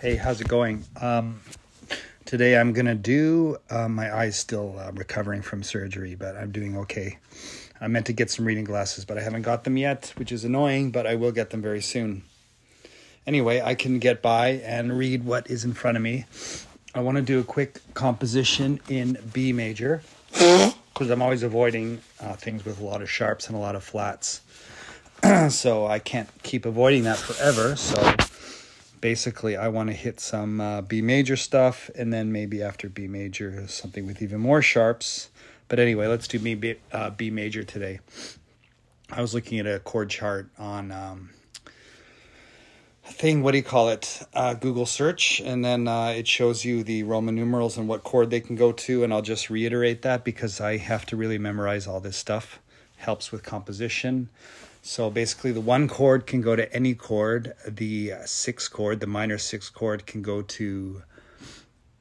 Hey, how's it going? Um, today I'm gonna do. Uh, my eyes still uh, recovering from surgery, but I'm doing okay. I meant to get some reading glasses, but I haven't got them yet, which is annoying. But I will get them very soon. Anyway, I can get by and read what is in front of me. I want to do a quick composition in B major because I'm always avoiding uh, things with a lot of sharps and a lot of flats. so I can't keep avoiding that forever. So basically I want to hit some uh, B major stuff and then maybe after B major something with even more sharps. But anyway, let's do B, uh, B major today. I was looking at a chord chart on um, thing, what do you call it? Uh, Google search, and then uh, it shows you the Roman numerals and what chord they can go to. And I'll just reiterate that because I have to really memorize all this stuff. Helps with composition. So basically, the one chord can go to any chord. The six chord, the minor six chord, can go to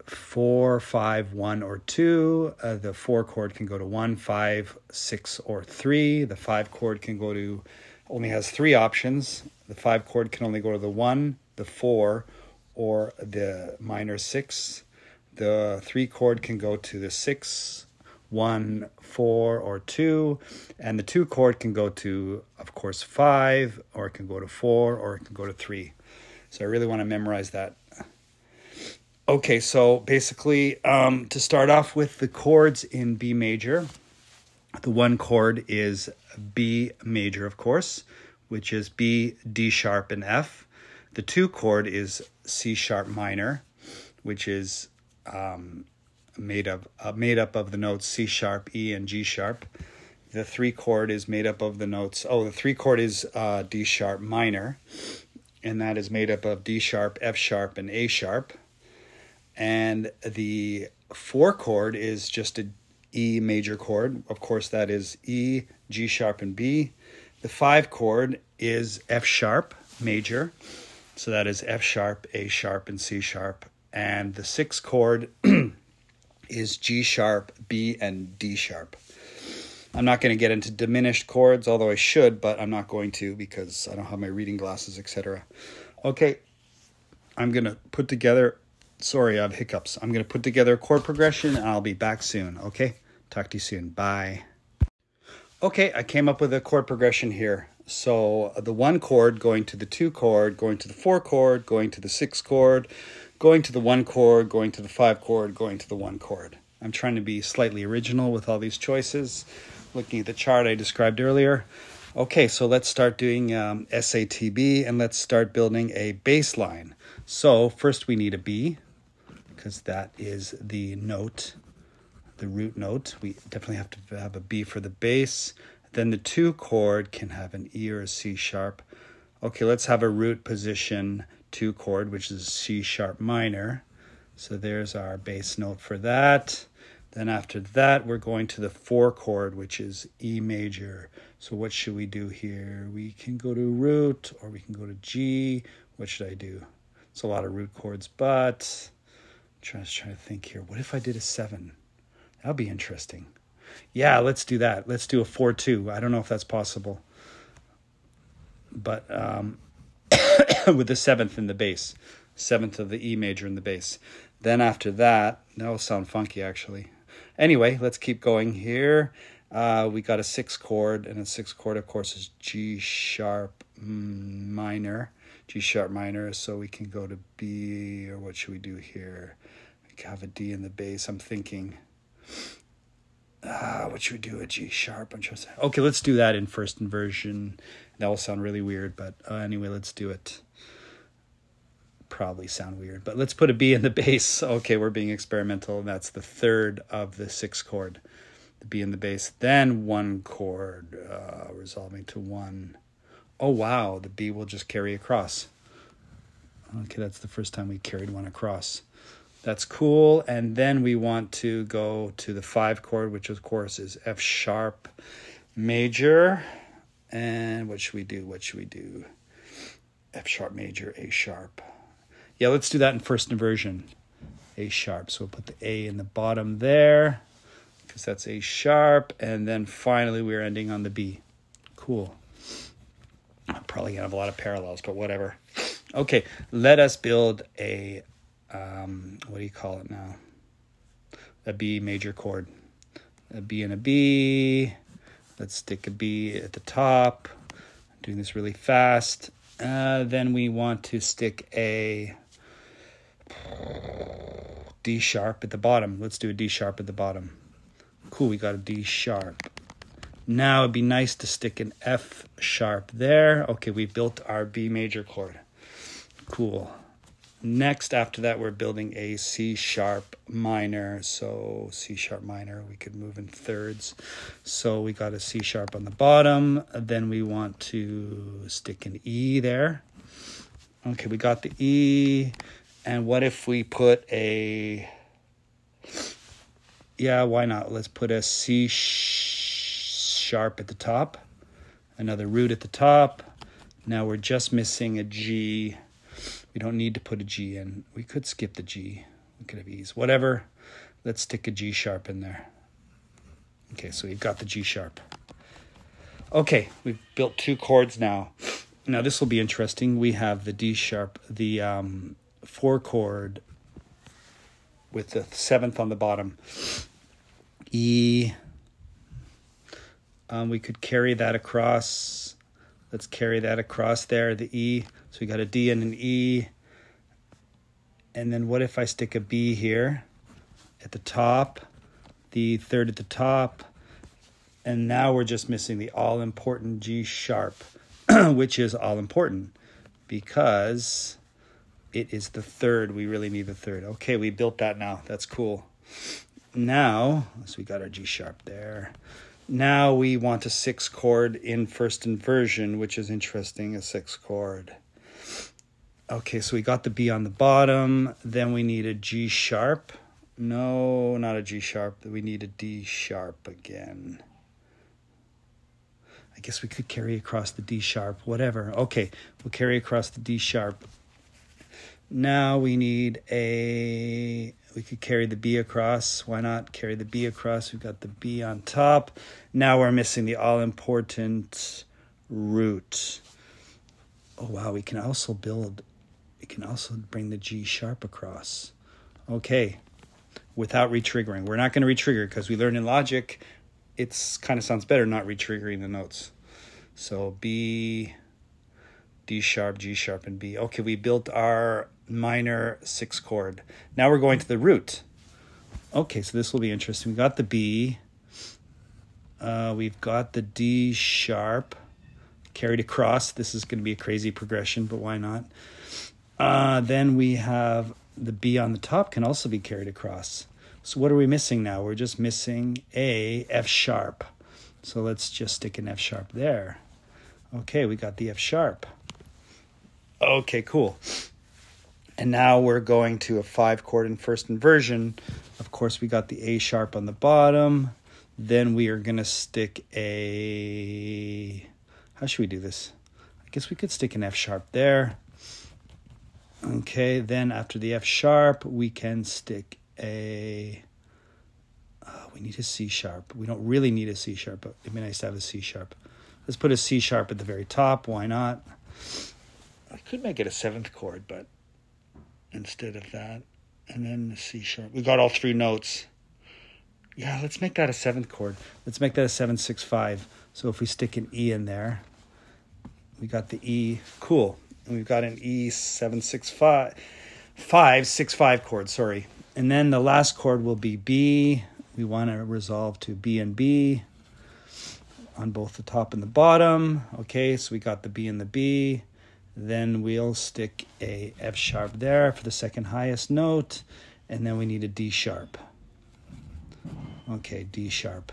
four, five, one, or two. Uh, the four chord can go to one, five, six, or three. The five chord can go to only has three options. The five chord can only go to the one, the four, or the minor six. The three chord can go to the six, one, four, or two. And the two chord can go to, of course, five, or it can go to four, or it can go to three. So I really want to memorize that. Okay, so basically, um, to start off with the chords in B major, the one chord is B major, of course, which is B, D sharp, and F. The two chord is C sharp minor, which is um, made up uh, made up of the notes C sharp, E, and G sharp. The three chord is made up of the notes. Oh, the three chord is uh, D sharp minor, and that is made up of D sharp, F sharp, and A sharp. And the four chord is just a E major chord. Of course, that is E, G sharp, and B. The five chord is F sharp major. So that is F sharp, A sharp, and C sharp. And the six chord is G sharp, B, and D sharp. I'm not going to get into diminished chords, although I should, but I'm not going to because I don't have my reading glasses, etc. Okay, I'm going to put together, sorry, I have hiccups. I'm going to put together a chord progression and I'll be back soon, okay? Talk to you soon. Bye. Okay, I came up with a chord progression here. So the one chord going to the two chord, going to the four chord, going to the six chord, going to the one chord, going to the five chord, going to the one chord. I'm trying to be slightly original with all these choices. Looking at the chart I described earlier. Okay, so let's start doing um, SATB and let's start building a bass line. So first we need a B because that is the note, the root note. We definitely have to have a B for the bass. Then the two chord can have an E or a C sharp. Okay, let's have a root position two chord, which is C sharp minor. So there's our bass note for that. Then after that, we're going to the four chord, which is E major. So what should we do here? We can go to root or we can go to G. What should I do? It's a lot of root chords, but I'm trying to think here. What if I did a seven? That'll be interesting. Yeah, let's do that. Let's do a four two. I don't know if that's possible, but um, with the seventh in the bass, seventh of the E major in the bass. Then after that, that will sound funky actually. Anyway, let's keep going here. Uh, we got a six chord, and a six chord, of course, is G sharp minor, G sharp minor. So we can go to B, or what should we do here? We have a D in the bass. I'm thinking, uh, what should we do? A G sharp. I'm say. Okay, let's do that in first inversion. That will sound really weird, but uh, anyway, let's do it. Probably sound weird, but let's put a B in the bass. Okay, we're being experimental. That's the third of the six chord, the B in the bass. Then one chord, uh, resolving to one. Oh wow, the B will just carry across. Okay, that's the first time we carried one across. That's cool. And then we want to go to the five chord, which of course is F sharp major. And what should we do? What should we do? F sharp major, A sharp. Yeah, let's do that in first inversion. A sharp. So we'll put the A in the bottom there because that's A sharp. And then finally we're ending on the B. Cool. I'm probably going to have a lot of parallels, but whatever. Okay, let us build a, um, what do you call it now? A B major chord. A B and a B. Let's stick a B at the top. I'm doing this really fast. Uh, then we want to stick a D sharp at the bottom. Let's do a D sharp at the bottom. Cool, we got a D sharp. Now it'd be nice to stick an F sharp there. Okay, we built our B major chord. Cool. Next, after that, we're building a C sharp minor. So C sharp minor, we could move in thirds. So we got a C sharp on the bottom. Then we want to stick an E there. Okay, we got the E. And what if we put a, yeah, why not? Let's put a C sharp at the top, another root at the top. Now we're just missing a G. We don't need to put a G in. We could skip the G. We could have E's. Whatever. Let's stick a G sharp in there. Okay, so we've got the G sharp. Okay, we've built two chords now. Now this will be interesting. We have the D sharp, the um, four chord with the seventh on the bottom. E, um, we could carry that across. Let's carry that across there, the E. So we got a D and an E. And then what if I stick a B here at the top, the third at the top, and now we're just missing the all important G sharp, which is all important because it is the third. We really need the third. Okay, we built that now. That's cool. Now, so we got our G sharp there. Now we want a six chord in first inversion, which is interesting, a six chord. Okay, so we got the B on the bottom. Then we need a G sharp. No, not a G sharp. We need a D sharp again. I guess we could carry across the D sharp, whatever. Okay, we'll carry across the D sharp. Now we need a we could carry the B across. Why not carry the B across? We've got the B on top. Now we're missing the all important root. Oh wow, we can also build, we can also bring the G sharp across. Okay, without retriggering. We're not going to retrigger because we learned in logic, it's kind of sounds better not retriggering the notes. So B, D sharp, G sharp, and B. Okay, we built our minor six chord. Now we're going to the root. Okay, so this will be interesting. We got the B. Uh, we've got the D sharp carried across. This is going to be a crazy progression, but why not? Uh, then we have the B on the top can also be carried across. So what are we missing now? We're just missing a F sharp. So let's just stick an F sharp there. Okay, we got the F sharp. Okay, cool. And now we're going to a five chord in first inversion. Of course, we got the A sharp on the bottom. Then we are going to stick a. How should we do this? I guess we could stick an F sharp there. Okay, then after the F sharp, we can stick a. Uh, we need a C sharp. We don't really need a C sharp, but it'd be nice to have a C sharp. Let's put a C sharp at the very top. Why not? I could make it a seventh chord, but instead of that. And then the C sharp. We got all three notes. Yeah, let's make that a seventh chord. Let's make that a seven six five. So if we stick an E in there, we got the E. Cool. And we've got an E seven six five five six five chord, sorry. And then the last chord will be B. We want to resolve to B and B on both the top and the bottom. Okay, so we got the B and the B. Then we'll stick a F sharp there for the second highest note, and then we need a D sharp. Okay, D sharp.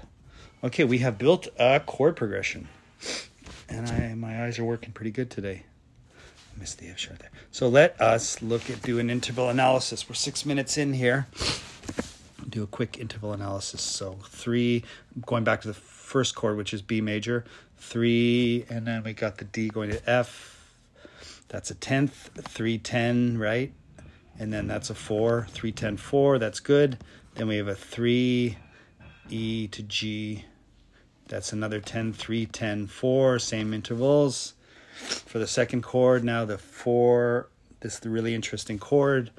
Okay, we have built a chord progression. And I my eyes are working pretty good today. I missed the F sharp there. So let us look at do an interval analysis. We're six minutes in here. Do a quick interval analysis. So three, going back to the first chord, which is B major, three, and then we got the D going to F, that's a tenth, 310, right? And then that's a four, 310, four, that's good. Then we have a three, E to G. That's another 10, 3, 10, 4, same intervals. For the second chord, now the four, this is the really interesting chord,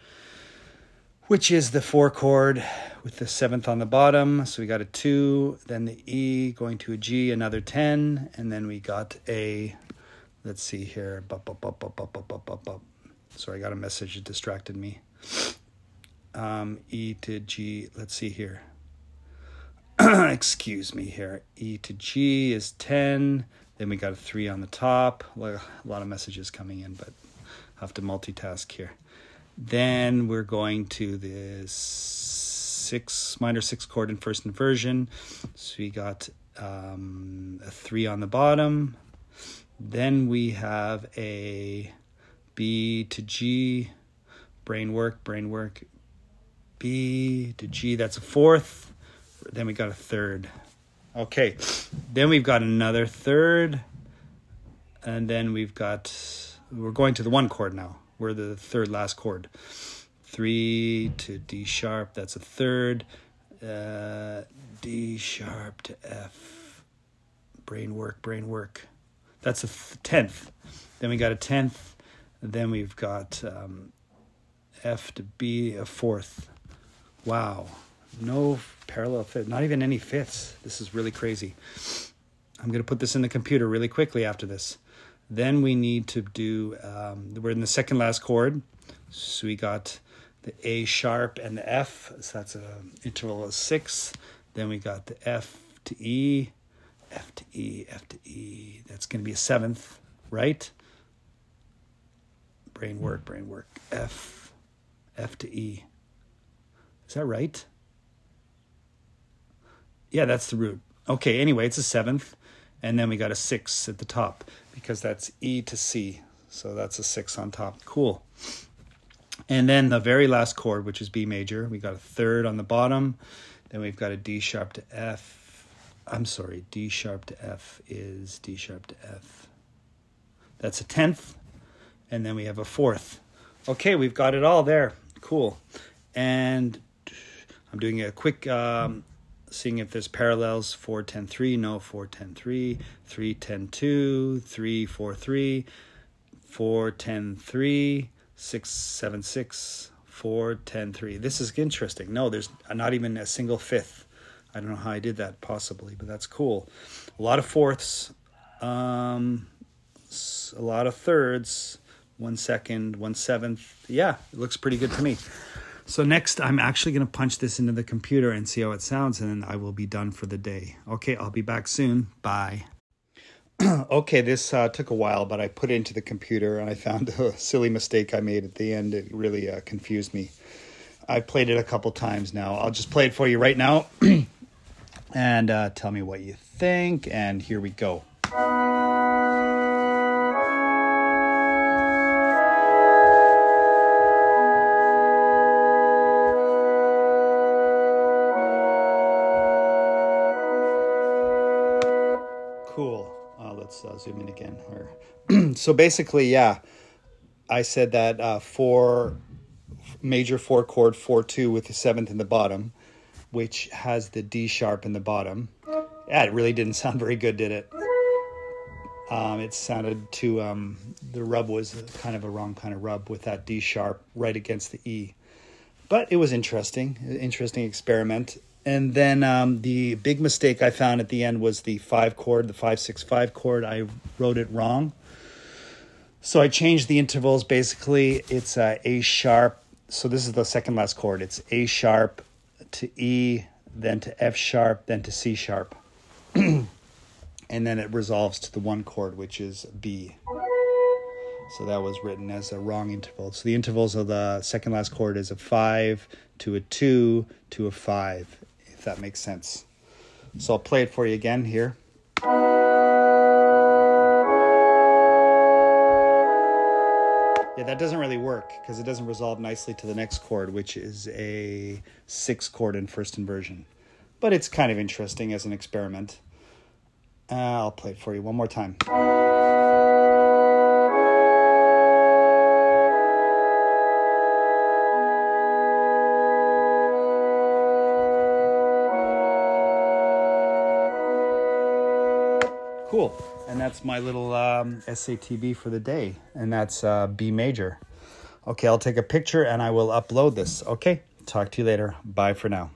which is the four chord with the seventh on the bottom. So we got a two, then the E going to a G, another 10, and then we got a, let's see here, bup, bup, bup, bup, bup, bup, bup, bup. Sorry, I got a message that distracted me. Um, e to G, let's see here. Excuse me here. E to G is 10. Then we got a 3 on the top. A lot of messages coming in, but I have to multitask here. Then we're going to the six minor six chord in first inversion. So we got um, a three on the bottom. Then we have a B to G, brain work, brain work, B to G. That's a fourth. Then we got a third. Okay. Then we've got another third. And then we've got, we're going to the one chord now. We're the third last chord. Three to D sharp, that's a third. Uh, D sharp to F. Brain work, brain work. That's a tenth. Then we got a tenth. Then we've got um, F to B, a fourth. Wow. No parallel fifth, not even any fifths. This is really crazy. I'm going to put this in the computer really quickly after this. Then we need to do, um, we're in the second last chord. So we got the A sharp and the F. So that's an interval of six. Then we got the F to E, F to E, F to E. That's going to be a seventh, right? Brain work, brain work. F, F to E. Is that right? Yeah, that's the root. Okay, anyway, it's a seventh. And then we got a six at the top because that's E to C. So that's a six on top. Cool. And then the very last chord, which is B major, we got a third on the bottom. Then we've got a D sharp to F. I'm sorry, D sharp to F is D sharp to F. That's a tenth. And then we have a fourth. Okay, we've got it all there. Cool. And I'm doing a quick um, seeing if there's parallels 4 10 3 no 4 10 3 3 10 2 3 4 3 4 10 3 6 7 6 4 10 3 this is interesting no there's not even a single fifth i don't know how i did that possibly but that's cool a lot of fourths um a lot of thirds one second one seventh yeah it looks pretty good to me so next, I'm actually going to punch this into the computer and see how it sounds, and then I will be done for the day. Okay, I'll be back soon. Bye. okay, this uh, took a while, but I put it into the computer and I found a silly mistake I made at the end. It really uh, confused me. I played it a couple times now. I'll just play it for you right now and uh, tell me what you think. And here we go. cool. Uh, let's uh, zoom in again. so basically, yeah, I said that uh, four major four chord four two with the seventh in the bottom, which has the D sharp in the bottom. Yeah, it really didn't sound very good, did it? Um, it sounded too. Um, the rub was kind of a wrong kind of rub with that D sharp right against the E, but it was interesting. Interesting experiment and then um, the big mistake I found at the end was the five chord, the five six five chord. I wrote it wrong, so I changed the intervals. Basically, it's uh, A sharp. So this is the second last chord. It's A sharp to E, then to F sharp, then to C sharp, and then it resolves to the one chord, which is B. So that was written as a wrong interval. So the intervals of the second last chord is a five to a two to a five if that makes sense. So I'll play it for you again here. That doesn't really work because it doesn't resolve nicely to the next chord, which is a six chord in first inversion. But it's kind of interesting as an experiment. Uh, I'll play it for you one more time. Cool. And that's my little um, SATB for the day, and that's uh, B major. Okay, I'll take a picture and I will upload this. Okay, talk to you later. Bye for now.